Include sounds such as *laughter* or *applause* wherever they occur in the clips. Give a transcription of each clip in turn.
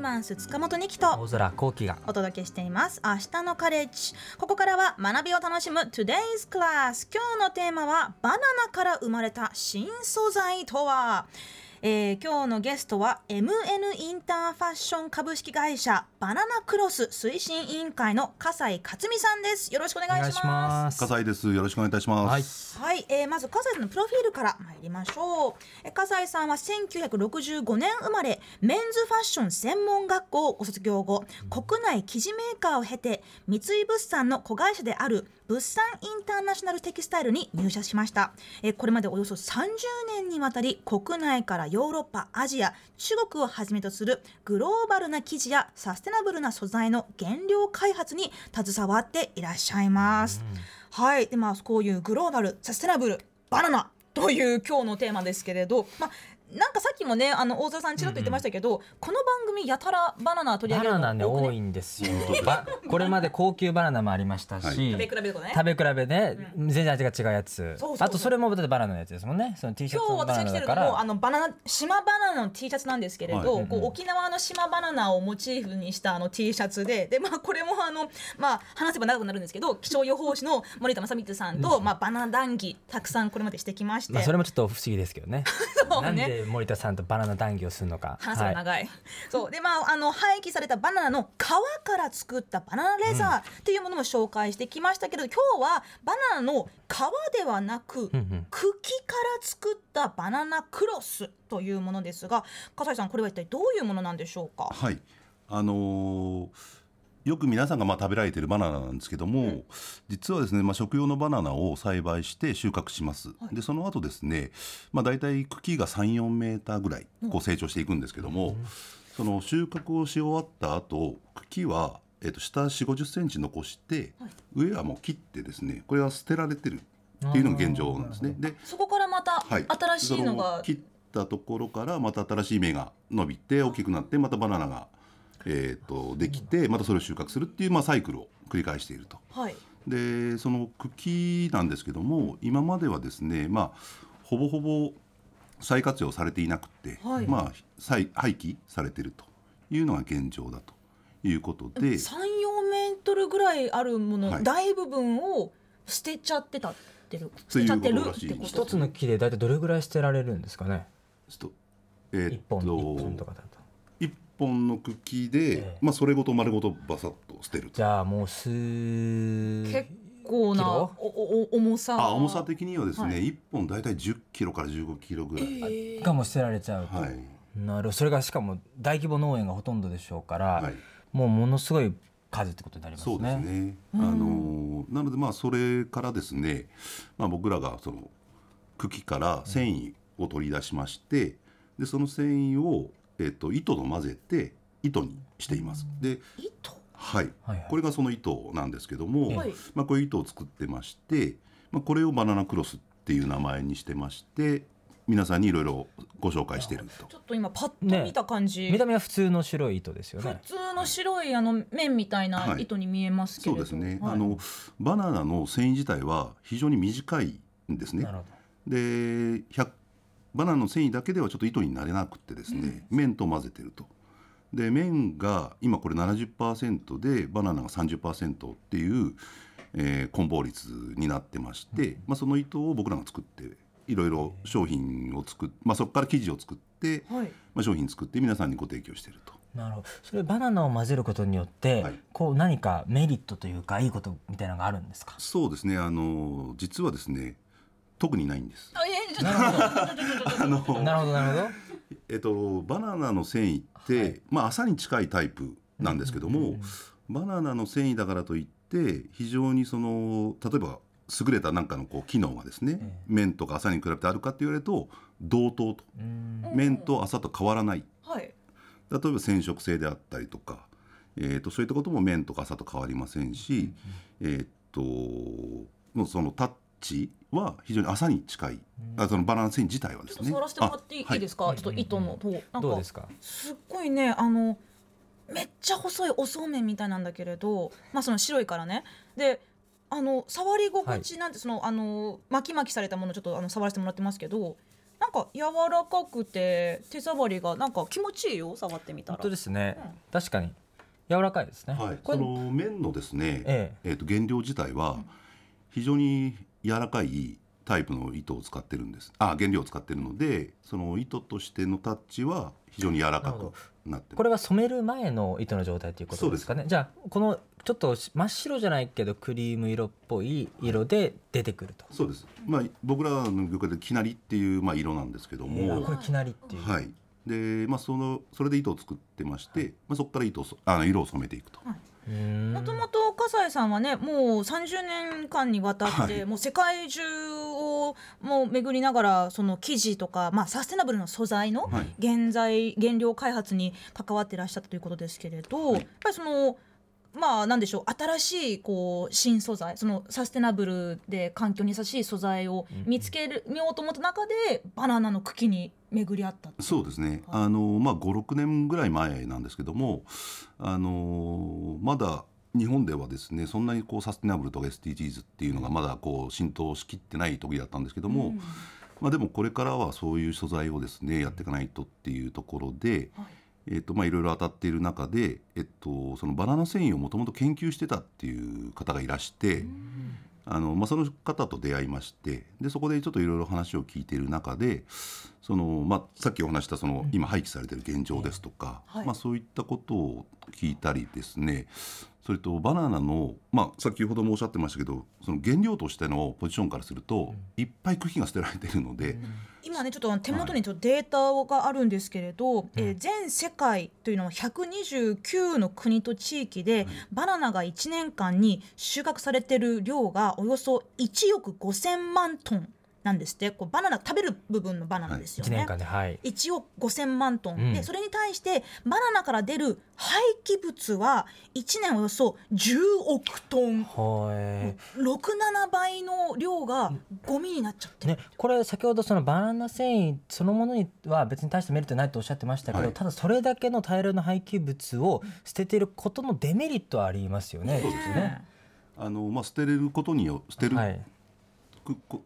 ーマンス塚本二木と。大空幸輝が。お届けしています。明日のカレッジ。ここからは学びを楽しむ Today's Class 今日のテーマはバナナから生まれた新素材とはえー、今日のゲストは MN インターファッション株式会社バナナクロス推進委員会の笠井克美さんです。よろしくお願いします。笠井です。よろしくお願いいたします。はい、はい、えー、まず笠井さんのプロフィールから参りましょう、えー、笠井さんは1965年生まれメンズファッション専門学校をご卒業後、国内生地メーカーを経て三井物産の子会社である物産インターナショナルテキスタイルに入社しました、えこれまでおよそ30年にわたり国内からヨーロッパアジア中国をはじめとするグローバルな生地やサステナブルな素材の原料開発に携わっていらっしゃいます、うん、はい。でまあこういうグローバルサステナブルバナナという今日のテーマですけれど、まあ、なんかさっきもねあの大沢さんちらっと言ってましたけど、うんうん、この番組やたらバナナ取り上げるのバナナね多いんですよ。これまで高級バナナもありましたし、はい、食べ比べとかね。食べ比べね、うん、全然味が違うやつ。あとそれもバナナのやつですもんね。その T シャツ今日私が着てるのもあのバナナ島バナナの T シャツなんですけれど、はい、こう沖縄の島バナナをモチーフにしたあの T シャツででまあこれもあのまあ話せば長くなるんですけど気象予報士の森田正光さんと、うん、まあバナナ談義たくさんこれまでしてきまして、まあ、それもちょっと不思議ですけどね。*laughs* ね。なんで森田さんとバナナ談義をするのか。話が長い、はい、そう。でまああの廃棄されたバナナの皮から作ったバナナレザーっていうものも紹介してきましたけど、うん、今日はバナナの皮ではなく、うんうん、茎から作ったバナナクロスというものですが笠井さんこれは一体どういうものなんでしょうか？はい。あのーよく皆さんがまあ食べられているバナナなんですけども、うん、実はですね、まあ、食用のバナナを栽培して収穫します、はい、でその後ですね、まあ、大体茎が34メーターぐらいこう成長していくんですけども、うん、その収穫をし終わった後茎は、えー、と下4 5 0センチ残して、はい、上はもう切ってですねこれは捨てられてるっていうのが現状なんですね。でそこからまた新しいのが、はい、切ったところからまた新しい芽が伸びて大きくなってまたバナナがえーと、できてまたそれを収穫するっていう、まあ、サイクルを繰り返していると。はい、でその茎なんですけども今まではですね、まあ、ほぼほぼ再活用されていなくて、はい、まあ、再廃棄されているというのが現状だということで。34メートルぐらいあるもの、はい、大部分を捨てちゃってたってる捨てちゃってるってこと一つの木で大体どれぐらい捨てられるんですかね。えー、1本1本とかだと本の茎で、ええ、まあ、それごと丸ごとバサッと捨てるじゃあもう数結構なおお重さ。あ重さ的にはですね、はい、1本大体10キロから15キロぐらい、え。ー、がも捨てられちゃうと、はい、なるほど。それがしかも大規模農園がほとんどでしょうから、はい、もうものすごい数ってことになりますね。そうですね。あのなのでまあそれからですね、まあ僕らがその茎から繊維を取り出しまして、でその繊維をえーと、糸と混ぜて糸にしています。で糸？はい、はいはい、これがその糸なんですけども、はい、まあ、こういう糸を作ってまして、まあ、これをバナナクロスっていう名前にしてまして皆さんにいろいろご紹介してると。ちょっと今パッと見た感じ、ね、見た目は普通の白い糸ですよね。普通の白いあの面みたいな糸に見えますけれど、はい、そうですね、あのバナナの繊維自体は非常に短いんですね。でバナナの繊維だけではちょっと糸になれなくてですね、うん、麺と混ぜてると。で麺が今これ70%でバナナが30%っていう、えー、混合率になってまして、うん、まあ、その糸を僕らが作っていろいろ商品を作っ、まあ、そこから生地を作って、はい、まあ、商品作って皆さんにご提供していると。なるほど。それバナナを混ぜることによって、はい、こう何かメリットというかいいことみたいなのがあるんですか？そうですね。あの実はですね特にないんです。なるほど。なるほどなるほど。えっとバナナの繊維って、はい、まあ朝に近いタイプなんですけども、バナナの繊維だからといって非常にその例えば優れたなんかのこう機能がですね、えー、麺とか朝に比べてあるかって言われると同等と。麺と朝と変わらない、はい、例えば染色性であったりとか、えーと、そういったことも麺とか朝と変わりませんし、うん、えっ、ともうそのタッチは非常に朝に近い、あそのバランス自体はですね。触らせてもらってい。いですか、はい、ちょっと糸のと、なんどうですか？すっごいねあのめっちゃ細いおそうめんみたいなんだけれどまあその白いからね。であの触り心地なんて、そのあの巻き巻きされたものちょっとあの触らせてもらってますけどなんか柔らかくて手触りがなんか気持ちいいよ触ってみたら。本当ですね、うん、確かに。柔らかいですね、はい、この綿のですね、ええ。えー、と原料自体は非常に柔らかいタイプの糸を使ってるんです。あ原料を使ってるのでその糸としてのタッチは非常に柔らかくなってこれは染める前の糸の状態ということですかね？じゃあこのちょっと真っ白じゃないけどクリーム色っぽい色で出てくると、そうです、まあ、僕らの業界できなりっていう、まあ、色なんですけども、これきなりっていう。はい。でまあ、そのそれで糸を作ってまして、まあ、そこから糸をあの色を染めていくと。もともと笠井さんはねもう30年間にわたって、はい、もう世界中をもう巡りながらその生地とか、まあ、サステナブルの素材の原材、原料開発に関わっていらっしゃったということですけれど、はい、やっぱりそのまあなんでしょう新しいこう新素材そのサステナブルで環境に優しい素材を見つける、見ようと思った中でバナナの茎に巡り合ったそうですね、あのまあ、56年ぐらい前なんですけどもあのまだ日本ではですねそんなにこうサステナブルとか SDGs っていうのがまだこう浸透しきってない時だったんですけども、うん、まあ、でもこれからはそういう素材をですねやっていかないとっていうところで、はい。えーとまあ、いろいろ当たっている中で、えっと、そのバナナ繊維をもともと研究してたっていう方がいらして、あのまあ、その方と出会いましてでそこでちょっといろいろ話を聞いている中でその、まあ、さっきお話したその今廃棄されてる現状ですとか、はい、まあ、そういったことを聞いたりですねそれとバナナの、まあ、先ほどもおっしゃってましたけどその原料としてのポジションからすると、いっぱい茎が捨てられているので。今ねちょっと手元にちょっとデータがあるんですけれど、はい、えー、全世界というのは129の国と地域で、バナナが1年間に収穫されてる量がおよそ1億5,000万トン。なんですって。こうバナナ食べる部分のバナナですよね、はい、1年間で、はい、1億5000万トン、うん、でそれに対してバナナから出る廃棄物は1年およそ10億トン。67倍の量がゴミになっちゃってね、これ先ほどそのバナナ繊維そのものには別に大したメリットないとおっしゃってましたけど、はい、ただそれだけの大量の廃棄物を捨てていることのデメリットはありますよね。そうですね。あのまあ、捨てれることによ捨てる、はい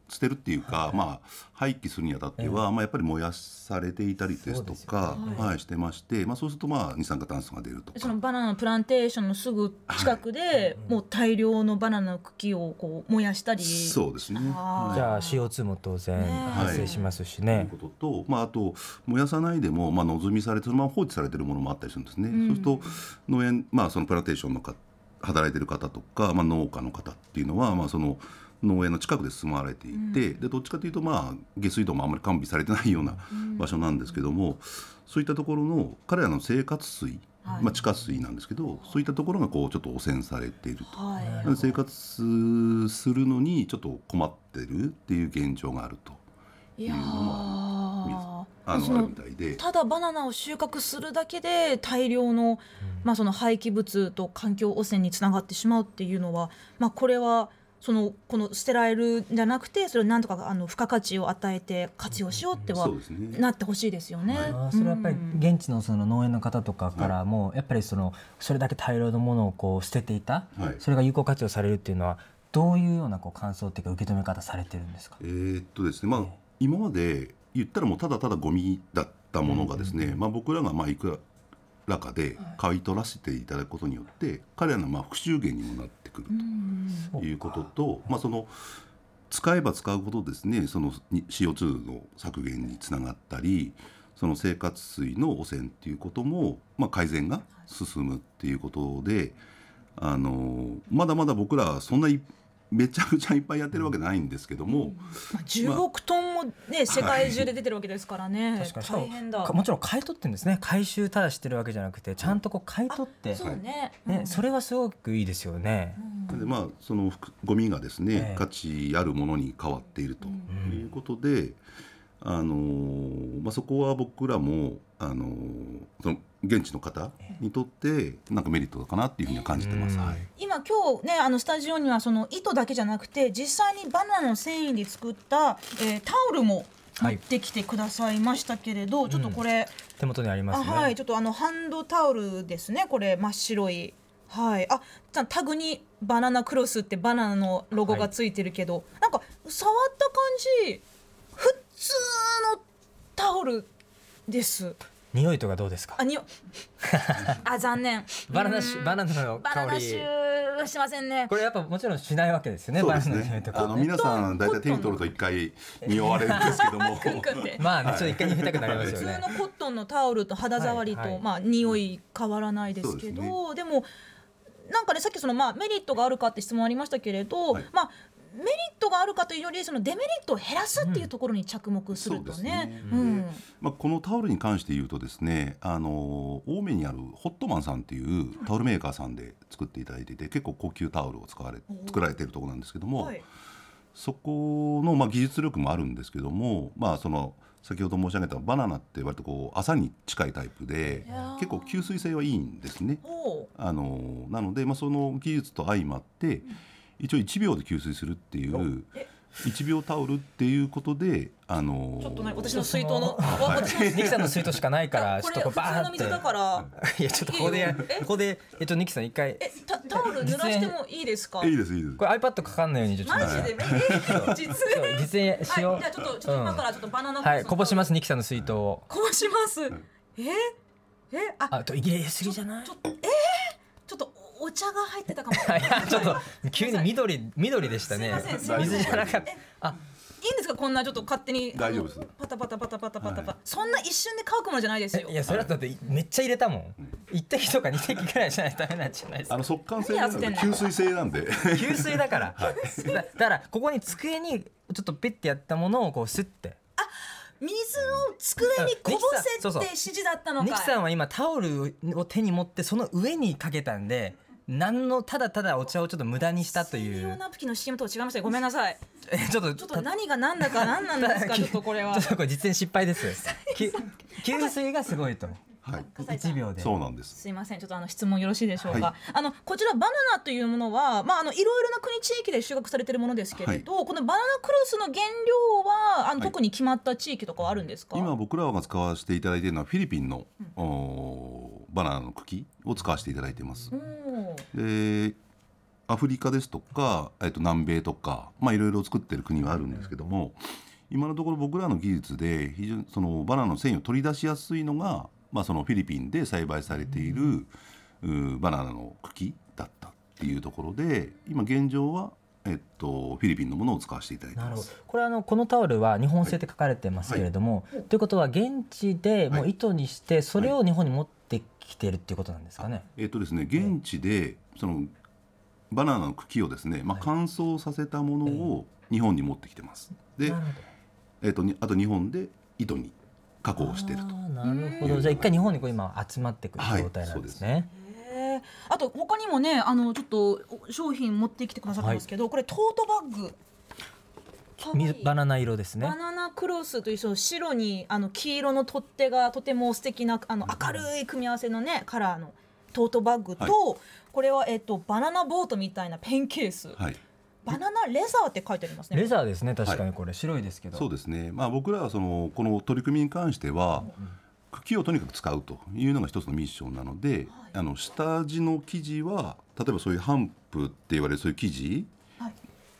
捨てるっていうか、はい、まあ、廃棄するにあたっては、えー、まあ、やっぱり燃やされていたりですとか、ね、はい、してまして、まあ、そうすると、まあ、二酸化炭素が出るとそのバナナのプランテーションのすぐ近くで、はい、もう大量のバナナの茎をこう燃やしたり。そうですね、じゃあ CO2 も当然発生しますしね。ということと、まあ、あと燃やさないでも、まあ、望みされてそのまま放置されてるものもあったりするんですね。うん、そうすると農園、まあ、そのプランテーションのか働いてる方とか、まあ、農家の方っていうのは、まあ、その農園の近くで住まわれていて、うん、でどっちかというとまあ下水道もあんまり完備されてないような場所なんですけども、うん、そういったところの彼らの生活水はい、まあ、地下水なんですけどそういったところがこうちょっと汚染されていると、はい、生活するのにちょっと困ってるっていう現状があるというのもあのあるみたいで。ただバナナを収穫するだけで大量の,、まあその廃棄物と環境汚染につながってしまうっていうのは、まあ、これは。そのこの捨てられるんじゃなくてそれをなんとかあの付加価値を与えて活用しようっては、ね、なってほしいですよね。はい、それはやっぱり現地のその農園の方とかからも、やっぱりそのそれだけ大量のものをこう捨てていた、はい、それが有効活用されるっていうのはどういうようなこう感想っていうか受け止め方されてるんですか？えー、っとですねまあ、今まで言ったらもうただただゴミだったものがですね、まあ、僕らがまあいくらかで買い取らせていただくことによって彼らのまあ復讐源にもなってくるということと、まあ、その使えば使うほどですねその CO2 の削減につながったりその生活水の汚染っていうことも、まあ、改善が進むっていうことであのまだまだ僕らはそんなめちゃくちゃいっぱいやってるわけないんですけども、うん、まあ、10億トンもね、まあ、世界中で出てるわけですからね、はい、大変だ。もちろん買い取ってるんですね。回収ただしてるわけじゃなくてちゃんとこう買い取って。そうね,、ね。それはすごくいいですよね。うん、でまあそのゴミがですね、えー、価値あるものに変わっているということで、うんあのまあ、そこは僕らも、あのその現地の方にとってなんかメリットかなっていうふうに感じてます、はい、今今日ねあのスタジオにはその糸だけじゃなくて実際にバナナの繊維で作った、えー、タオルも持ってきてくださいましたけれど、はい、ちょっとこれ、うん、手元にあります、ね、はい。ちょっとあのハンドタオルですね。これ真っ白い。はい。あタグにバナナクロスってバナナのロゴがついてるけど、はい、なんか触った感じ普通のオルです。匂いとかどうですか？あにお *laughs* あ残念。バナナシうん。バナナのバナ香り。ナシュしませんね。これやっぱもちろんしないわけですよねそうですね。ね。あの皆さん大体手に取ると一回匂われるんですけども。*laughs* まあねちょっと一回匂いたくなります普通よねのコットンのタオルと肌触りと、はいはい。まあ匂い変わらないですけど、でもなんかねさっきそのまあメリットがあるかって質問ありましたけれど、はい。まあメリットがあるかというよりそのデメリットを減らすっていうところに着目するとね。まあ、このタオルに関して言うとですねあの青梅にあるホットマンさんっていうタオルメーカーさんで作っていただいていて結構高級タオルを使われ作られているところなんですけども、はい。そこのまあ技術力もあるんですけども、まあ、その先ほど申し上げたバナナって割とこう朝に近いタイプで結構吸水性はいいんですね。あのなので、まあ、その技術と相まって一応1秒で吸水するっていうえ1秒タオルっていうことであのちょっとね私の水筒の、そわ私のニキさんの水筒しかないからちょっとこれ普通バーっ水だから。いやちょっとここでやここでえっとニキさん一回。えたタオル濡らしてもいいですか？いいですいいです。これ iPad かかんないようにちょっと。マジで、え？実そう演実演しよう。はい、じゃあちょっとちょっと今からちょっとバナナうんはいこぼしますすニキさんの水筒を。こぼします。え？え？ああと入れすぎじゃない？ちょっとえ？ー、茶が入ってたかも。*laughs* いやちょっと急に緑 *laughs* 緑でしたね。水じゃなかった。えあ。いいんですか？こんなちょっと勝手に大丈夫です。パタパタパタパタパタパタ、はそんな一瞬で乾くものじゃないですよ。えいやそれだってめっちゃ入れたもん。一滴とか二滴ぐらいじゃないとダメなんじゃないですか？あの速乾性なんの吸水性なんで。*laughs* 吸水だから、だだからここに机にちょっとペッてやったものをこうスッて。水を机にこぼせって指示だったのか。ニキさんは今タオルを手に持ってその上にかけたんで何のただただお茶をちょっと無駄にしたという。ナプキンの CM とは違いましたよ。ごめんなさい。え *laughs* ちょっとちょっと何が何だか何なんですか *laughs* ちょっとこれは。*laughs* ちょっとこれ実演失敗です。き吸水がすごいと。はい。笠井さん1秒で。そうなんです。すいません。ちょっとあの質問よろしいでしょうか、はい。あのこちらバナナというものはまああのいろいろな国地域で収穫されているものですけれど、このバナナクロスの原料はあの、はい。特に決まった地域とかはあるんですか？今僕らが使わせていただいているのはフィリピンの、おーバナナの茎を使わせていただいています。でアフリカですとか、えっと、南米とか、まあ、いろいろ作ってる国はあるんですけども、今のところ僕らの技術で非常にそのバナナの繊維を取り出しやすいのが、まあ、そのフィリピンで栽培されている、うーバナナの茎だったっていうところで今現状は、えっと、フィリピンのものを使わせていただいてなるほど。ます。これあのこのタオルは日本製って書かれてますけれども、ということは現地でもう糸にしてそれを日本に持ってきてるっていうことなんですかね、えっとですね、現地でそのバナナの茎をですね、まあ、乾燥させたものを日本に持ってきてます。でえっとにあと日本で糸に加工していると。なるほど。じゃあ一回日本にこう今集まってくるはい状態なんですね、あと他にもねあのちょっと商品持ってきてくださってますけど、これトートバッグバナナ色ですね。バナナクロスというその白にあの黄色の取っ手がとても素敵なあの明るい組み合わせのねカラーのトートバッグと、はい。これはえっとバナナボートみたいなペンケース、はい、バナナレザーって書いてありますね。レザーですね確かにこれ白いですけど、そうですね。まあ僕らはそのこの取り組みに関しては、茎をとにかく使うというのが一つのミッションなので、あの下地の生地は例えばそういうハンプって言われるそういう生地はい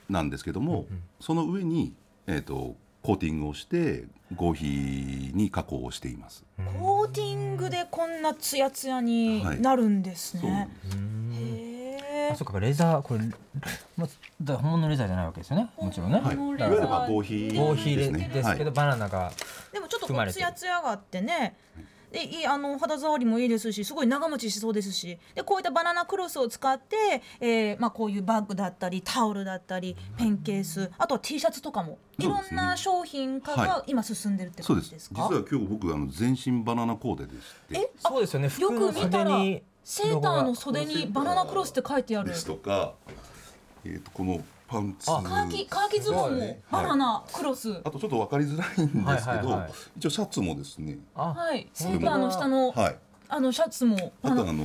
なんですけども、その上にえっ、とコーティングをして合皮に加工をしています。コーティングでこんなツヤツヤになるんですね。ですへー。あそっかレザーこれ、まあ、だ本物のレザーじゃないわけですよね。もちろんね、はい。いわゆるまあ合皮合皮でですね。ですけど、はい。バナナがでもちょっとツヤツヤがあってね。でいいあの肌触りもいいですしすごい長持ちしそうですし。でこういったバナナクロスを使って、えーまあ、こういうバッグだったりタオルだったりペンケースあとは T シャツとかも。いろんな商品化がは今進んでるってそうで。感じです。すか実は今日僕あの全身バナナコーデでして。え？そうですよね。よく見たらセーターの袖にバナナクロスって書いてある。ですとか、えー、とこのパンツ。あカーキカーキズボンもバナナクロス。あとちょっと分かりづらいんですけど、はいはいはい。一応シャツもですね。あ、はい。セーターの下のはい。あのシャツもあとあの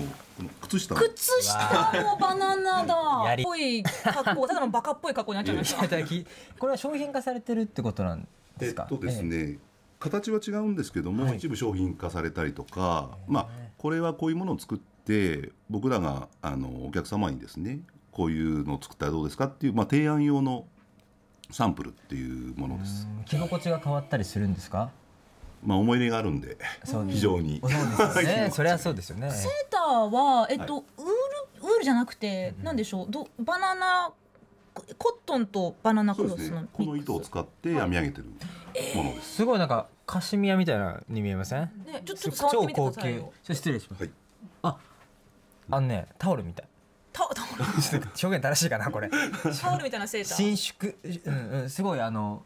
靴下。も靴下もバナナだやりぽい格好。*laughs* ただのバカっぽい格好になっちゃいました。これは商品化されてるってことなんえっですかとですね、形は違うんですけども、はい一部商品化されたりとか、まあこれはこういうものを作って僕らがあのお客様にですねこういうのを作ったらどうですかっていう、まあ、提案用のサンプルっていうものです。うん着心地が変わったりするんですか？まあ思い入れがあるんで非常に。そうですね。*laughs* それはそうですよね。セーターはえっと、はい、ウールウールじゃなくて何でしょう？どバナナコットンとバナナクロスの、ね、この糸を使って編み上げてるものです、えー、すごいなんかカシミヤみたいなに見えません？ねちょっと触ってみてくださいよ。失礼します、はい、ああのねタオルみたいタタオル表現正しいかなこれ。タオルみたいなセーター伸縮、うんうん、すごいあの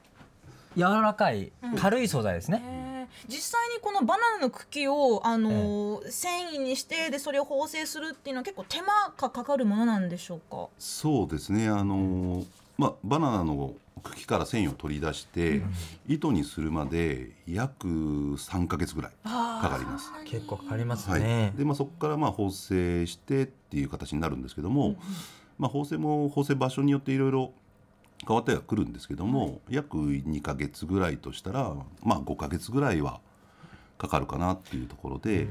柔らかい軽い素材ですね、うん実際にこのバナナの茎をあの、ええ、繊維にしてでそれを縫製するっていうのは結構手間がかかるものなんでしょうか？そうですね。あの、まあ、バナナの茎から繊維を取り出して、うん、糸にするまで約3か月ぐらいかかります。結構かかりますね、はい、でまあ、そこからまあ縫製してっていう形になるんですけども、うん、まあ、縫製も縫製場所によっていろいろ変わってはくるんですけども、はい、約2か月ぐらいとしたら、まあ、5か月ぐらいはかかるかなっていうところで、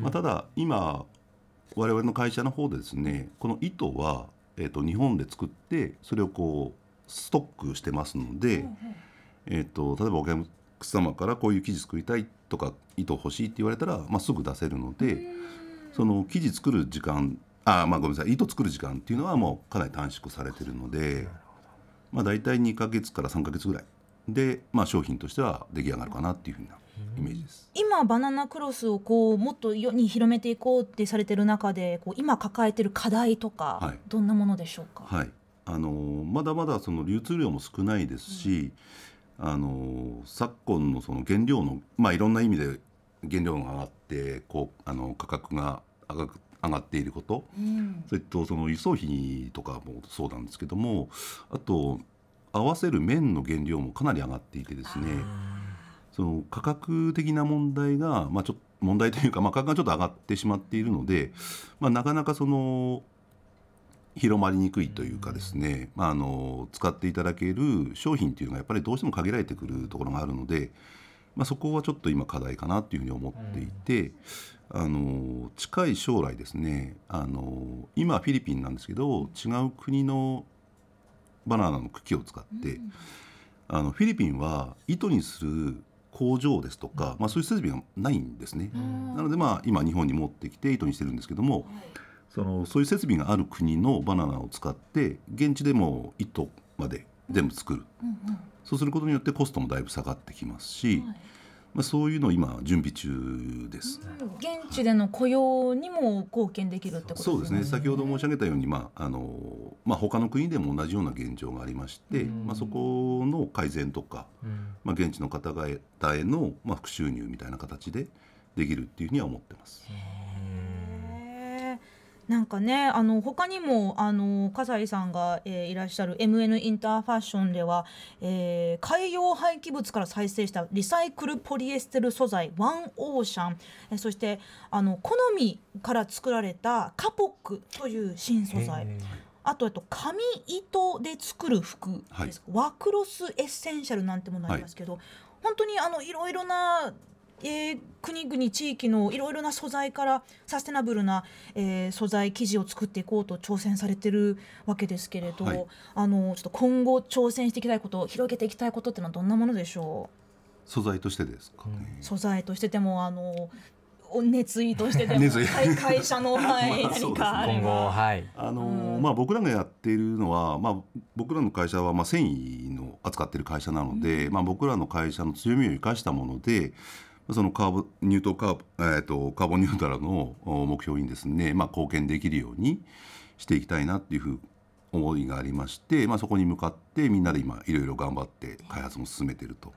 まあ、ただ今我々の会社の方でですねこの糸は、えーと、日本で作ってそれをこうストックしてますので、えーと、例えばお客様からこういう生地作りたいとか糸欲しいって言われたら、まあ、すぐ出せるのでその生地作る時間あまあごめんなさい糸作る時間っていうのはもうかなり短縮されてるので。まあ、大体2か月から3か月ぐらいで、まあ、商品としては出来上がるかなっていうふうなイメージです。今バナナクロスをこうもっと世に広めていこうってされてる中でこう今抱えてる課題とか、はい、どんなものでしょうか、はい。あのまだまだその流通量も少ないですし、うん、あの昨今のその原料の、まあ、いろんな意味で原料が上がってこうあの価格が上が上がっていること、うん、それとその輸送費とかもそうなんですけどもあと合わせる麺の原料もかなり上がっていてですねその価格的な問題が、まあ、ちょ問題というか、まあ、価格がちょっと上がってしまっているので、まあ、なかなかその広まりにくいというかですね、まあ、あの使っていただける商品っていうのがやっぱりどうしても限られてくるところがあるので、まあ、そこはちょっと今課題かなというふうに思っていて、あの近い将来ですねあの今フィリピンなんですけど違う国のバナナの茎を使って、うん、あのフィリピンは糸にする工場ですとか、まあ、そういう設備がないんですね。なのでまあ今日本に持ってきて糸にしてるんですけども、はい、そのそういう設備がある国のバナナを使って現地でも糸まで全部作る、そうすることによってコストもだいぶ下がってきますし、はいまあ、そういうのを今準備中です。現地での雇用にも貢献できるってことですね。そうですね。先ほど申し上げたように、まああのまあ他の国でも同じような現状がありまして、まあそこの改善とか、まあ現地の方々へのまあ副収入みたいな形でできるっていうふうには思ってます。なんかねあの他にもあの笠井さんが、えー、いらっしゃる MN インターファッションでは、えー、海洋廃棄物から再生したリサイクルポリエステル素材ワンオーシャン、えー、そしてあの好みから作られたカポックという新素材。あとあと紙糸で作る服です、はい、ワクロスエッセンシャルなんてものありますけど、はい、本当にあのいろいろなえー、国々地域のいろいろな素材からサステナブルな、えー、素材生地を作っていこうと挑戦されてるわけですけれど、はい、あのちょっと今後挑戦していきたいこと広げていきたいことっていうのはどんなものでしょう？素材としてですか、ね、素材としてでもあの熱意としてでも *laughs* 会社の、*laughs* はい、何かあれば、はい、あのー、まあ僕らがやっているのは、まあ僕らの会社はまあ繊維の扱っている会社なので、うん、まあ僕らの会社の強みを生かしたもので。そのカーボニュートカー,、えーと、カーボンニュートラルの目標にですね、まあ、貢献できるようにしていきたいなっていうふう思いがありまして、まあ、そこに向かってみんなで今いろいろ頑張って開発も進めていると。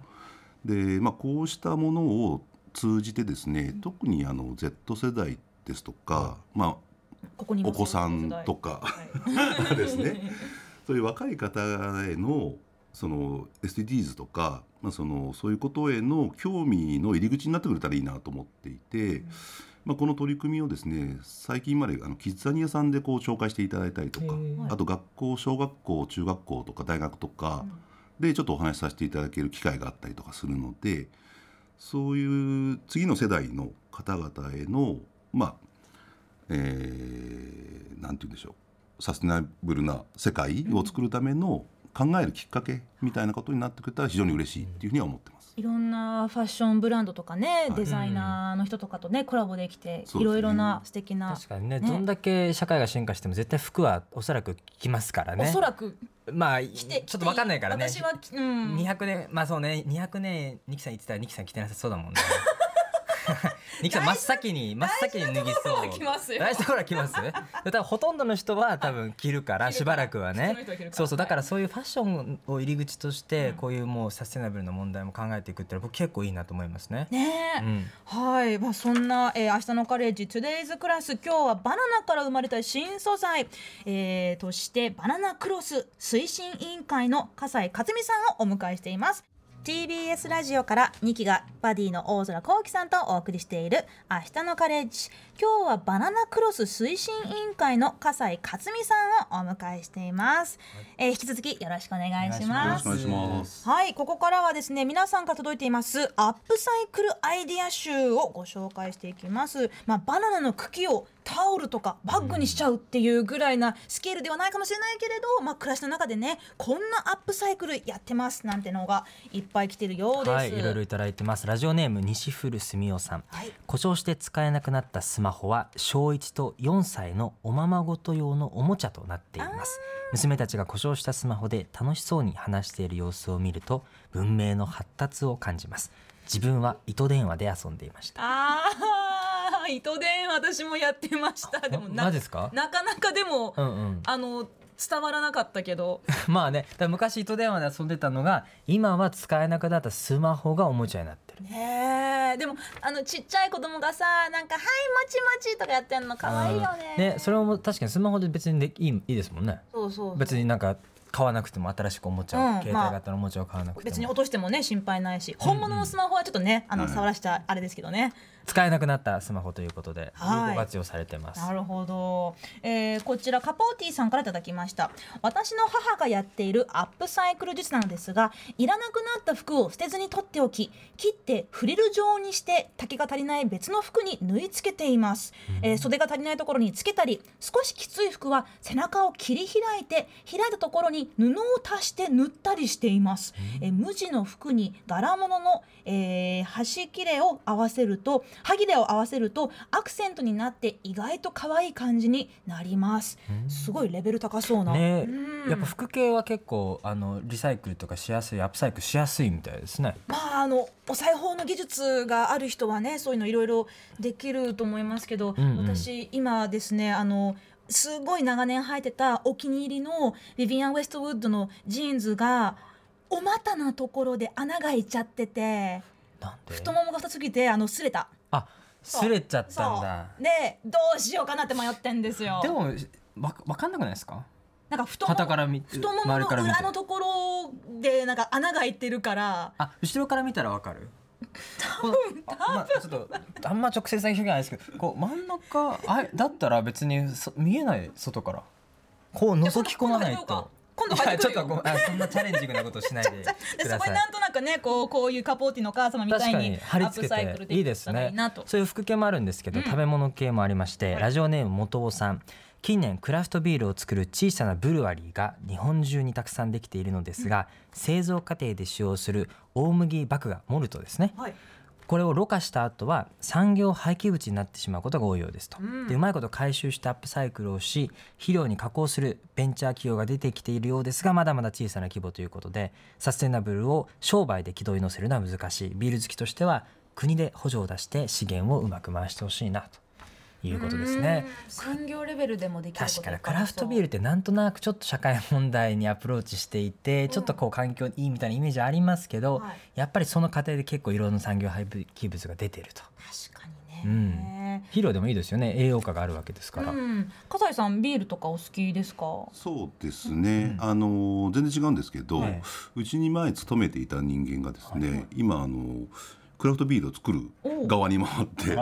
で、まあ、こうしたものを通じてですね特にあの Z 世代ですとか、まあ、お子さんとか、はい、ですね。*laughs* そういう若い方へのその SDGs とか、まあ、そのそういうことへの興味の入り口になってくれたらいいなと思っていて、うん、まあ、この取り組みをですね最近まであのキッザニアさんでこう紹介していただいたりとかあと学校小学校中学校とか大学とかでちょっとお話しさせていただける機会があったりとかするのでそういう次の世代の方々へのまあえー、なんて言うんでしょうサステナブルな世界を作るための考えるきっかけみたいなことになってくれたら非常に嬉しいっていうふうには思ってます。いろんなファッションブランドとかね、デザイナーの人とかとねコラボできて、いろいろな素敵な確かにね、ね、どんだけ社会が進化しても絶対服はおそらく着ますからね。おそらく。まあちょっと分かんないからね。私は、うん、200年まあそうね200年二木さん言ってたら二木さん着てなさそうだもんね *laughs* ニキさん真っ先に真っ先に脱ぎそう。大事なところは着ます多分ほとんどの人は多分着るからしばらくはね。そうそうだからそういうファッションを入り口としてこういうもうサステナブルな問題も考えていくって僕結構いいなと思いますね。ね、うん、はい。まあそんな、えー、明日のカレッジ Today's クラス今日はバナナから生まれた新素材、えー、としてバナナクロス推進委員会の笠井克美さんをお迎えしています。TBS ラジオからニキがバディの大空幸星さんとお送りしている「明日のカレッジ」今日はバナナクロス推進委員会の笠井克美さんをお迎えしています、はい、えー、引き続きよろしくお願いします。はい。ここからはですね皆さんから届いていますアップサイクルアイディア集をご紹介していきます。まあバナナの茎をタオルとかバッグにしちゃうっていうぐらいなスケールではないかもしれないけれど、まあ、暮らしの中でねこんなアップサイクルやってますなんてのがいっぱい来てるようです、はい、いろいろいただいてます。ラジオネーム西古住夫さん、はい、故障して使えなくなったスマホは小1と4歳のおままごと用のおもちゃとなっています。娘たちが故障したスマホで楽しそうに話している様子を見ると文明の発達を感じます。自分は糸電話で遊んでいました。あ糸電私もやってました。でもなですか？なかなかでも、うんうん、あの伝わらなかったけど。まあね昔糸電話で遊んでたのが今は使えなくなったスマホがおもちゃになってる。ねでもあのちっちゃい子供がさなんか「はいもちもち」とかやってんの可愛いよね。ねそれも確かにスマホで別にでいいいいですもんね。そうそう。別になんか買わなくても新しくおもちゃ、うん、携帯型のおもちゃを買わなくても、別に落としてもね心配ないし本物のスマホはちょっとね、うんうん、あの触らしたあれですけどね、使えなくなったスマホということで有効活用されてます、なるほど、えー、こちらカポーティさんからいただきました。私の母がやっているアップサイクル術なのですがいらなくなった服を捨てずに取っておき切ってフリル状にして丈が足りない別の服に縫い付けています、うん、えー、袖が足りないところにつけたり少しきつい服は背中を切り開いて開いたところに布を足して縫ったりしています、うん、えー、無地の服に柄物の、えー、端切れを合わせると歯切れを合わせるとアクセントになって意外と可愛い感じになります。すごいレベル高そうな。ね、やっぱ服系は結構あのリサイクルとかしやすいアップサイクルしやすいみたいですね。まああのお裁縫の技術がある人はねそういうのいろいろできると思いますけど、うんうん、私今ですねあのすごい長年履いてたお気に入りのビビアン・ウェストウッドのジーンズがお股のところで穴が開いちゃってて太ももが太すぎてあの擦れた。あ擦れちゃったんだ。でどうしようかなって迷ってんですよ。でもわ分かんなくないですか？なんか太もから太ももの裏のところでなんか穴が開いてるから。あ後ろから見たらわかる？多分多分、まあ、ちょっとあんま直接的表現ないですけどこう真ん中あだったら別に見えない外からこう覗き込まないと。今度入ってちょっとごあそんなチャレンジングなことしないででそこになんとなくねこうこういうカポーティのお母様みたいに貼り付けていいですねそういう服系もあるんですけど、うん、食べ物系もありまして、ラジオネーム元尾さん近年クラフトビールを作る小さなブルワリーが日本中にたくさんできているのですが、うん、製造過程で使用する大麦麦芽モルトですね、はい。これをろ過した後は産業廃棄物になってしまうことが多いようですと、うん、でうまいこと回収してアップサイクルをし肥料に加工するベンチャー企業が出てきているようですがまだまだ小さな規模ということでサステナブルを商売で軌道に乗せるのは難しい。ビール好きとしては国で補助を出して資源をうまく回してほしいなということですね。産業レベルでもできる確かにクラフトビールってなんとなくちょっと社会問題にアプローチしていて、うん、ちょっとこう環境いいみたいなイメージありますけど、はい、やっぱりその過程で結構いろんな産業廃棄物が出てると。確かにね、うん、肥料でもいいですよね。栄養価があるわけですから、うん、笠井さんビールとかお好きですか？そうですね、あの全然違うんですけど、うちに前勤めていた人間がですね、はい、今あのクラフトビールを作る側に回って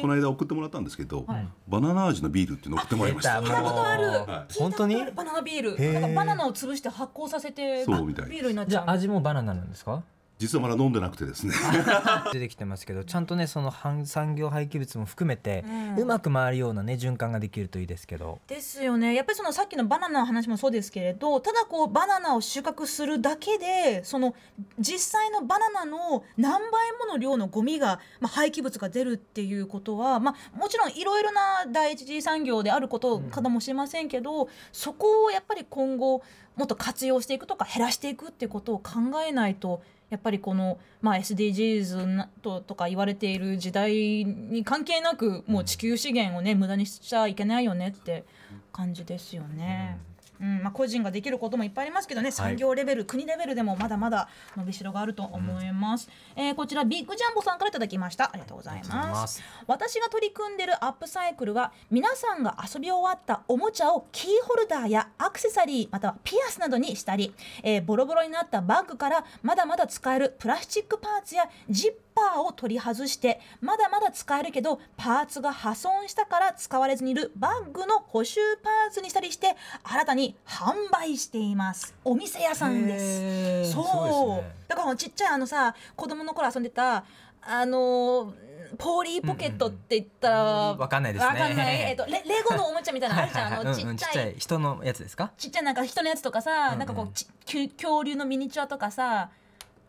この間送ってもらったんですけど、はい、バナナ味のビールっていうの送ってもらいました。聞いたことある。はい、本当にバナナビール。なんかバナナを潰して発酵させてそうみたいビールになっちゃう。味もバナナなんですか？実はまだ飲んでなくてですね。*laughs* 出てきてますけどちゃんとねその半産業廃棄物も含めて、うまく回るようなね循環ができるといいですけど。ですよね。やっぱりそのさっきのバナナの話もそうですけれどただこうバナナを収穫するだけでその実際のバナナの何倍もの量のゴミが、まあ、廃棄物が出るっていうことは、まあ、もちろんいろいろな第一次産業であることかもしれませんけど、うん、そこをやっぱり今後もっと活用していくとか減らしていくっていうことを考えないとやっぱりこの、まあ、SDGs ととか言われている時代に関係なくもう地球資源をね無駄にしちゃいけないよねって感じですよね。うんうんまあ、個人ができることもいっぱいありますけどね産業レベル、はい、国レベルでもまだまだ伸びしろがあると思います、うん、えー、こちらビッグジャンボさんからいただきました。ありがとうございます。私が取り組んでるアップサイクルは皆さんが遊び終わったおもちゃをキーホルダーやアクセサリーまたはピアスなどにしたり、えー、ボロボロになったバッグからまだまだ使えるプラスチックパーツやジッパーを取り外してまだまだ使えるけどパーツが破損したから使われずにいるバッグの補修パーツにしたりして新たに販売していますお店屋さんですそう、ね、だからちっちゃいあのさ子供の頃遊んでたあのポーリーポケットって言ったら、わかんないですね。わかんない。えっ、ー、とレレゴのおもちゃみたいなのあるじゃん。*laughs* あのちっちゃい,、人のやつですか？ちっちゃいなんか人のやつとかさ、なんかこうち恐竜のミニチュアとかさ、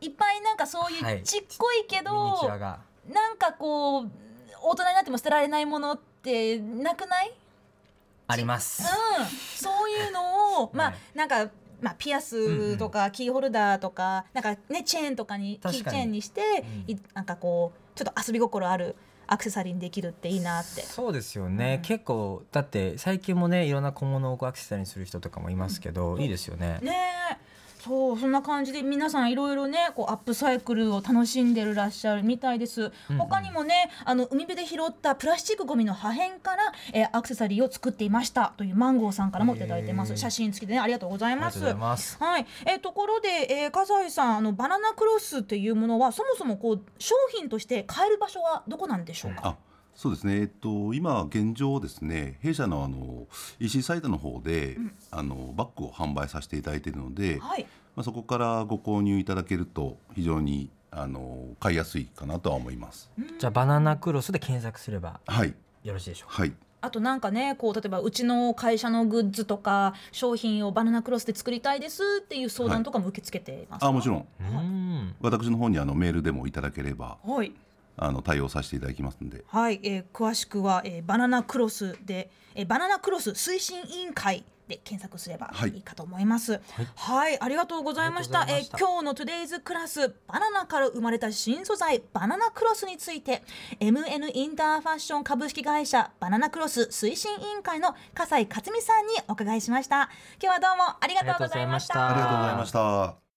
いっぱいなんかそういうちっこいけど、はい、なんかこう大人になっても捨てられないものってなくない？あります、うん、そういうのを *laughs* まあなんかまあ、ピアスとかキーホルダーとか、なんかねチェーンとかにキーチェーンにして、うん、なんかこうちょっと遊び心あるアクセサリーにできるっていいなって。そうですよね、うん、結構だって最近もねいろんな小物をアクセサリーにする人とかもいますけど、うん、いいですよね。ねそうそんな感じで皆さんいろいろねこうアップサイクルを楽しんでるらっしゃるみたいです、うん、他にもねあの海辺で拾ったプラスチックごみの破片から、えー、アクセサリーを作っていましたというマンゴーさんからもいただいてます。写真付きでねありがとうございます。はい。えー、ところで、えー、笠井さんあのバナナクロスっていうものはそもそもこう商品として買える場所はどこなんでしょうか、そうですね、えっと、今現状ですね弊社のあの EC サイトの方で、うん、あのバッグを販売させていただいているので、はい、まあ、そこからご購入いただけると非常にあの買いやすいかなとは思います。じゃあバナナクロスで検索すればはい。よろしいでしょうか？はい。あとなんかねこう例えばうちの会社のグッズとか商品をバナナクロスで作りたいですっていう相談とかも受け付けています、はい、あもちろん。私の方にあのメールでもいただければ、はい、あの対応させていただきますので、はいえー、詳しくは、えー、バナナクロスで、えー、バナナクロス推進委員会で検索すればいいかと思います。はい、はい、ありがとうございました。え今日の Today's Class バナナから生まれた新素材バナナクロスについて MN インターファッション株式会社バナナクロス推進委員会の笠井克美さんにお伺いしました。今日はどうもありがとうございました。ありがとうございました。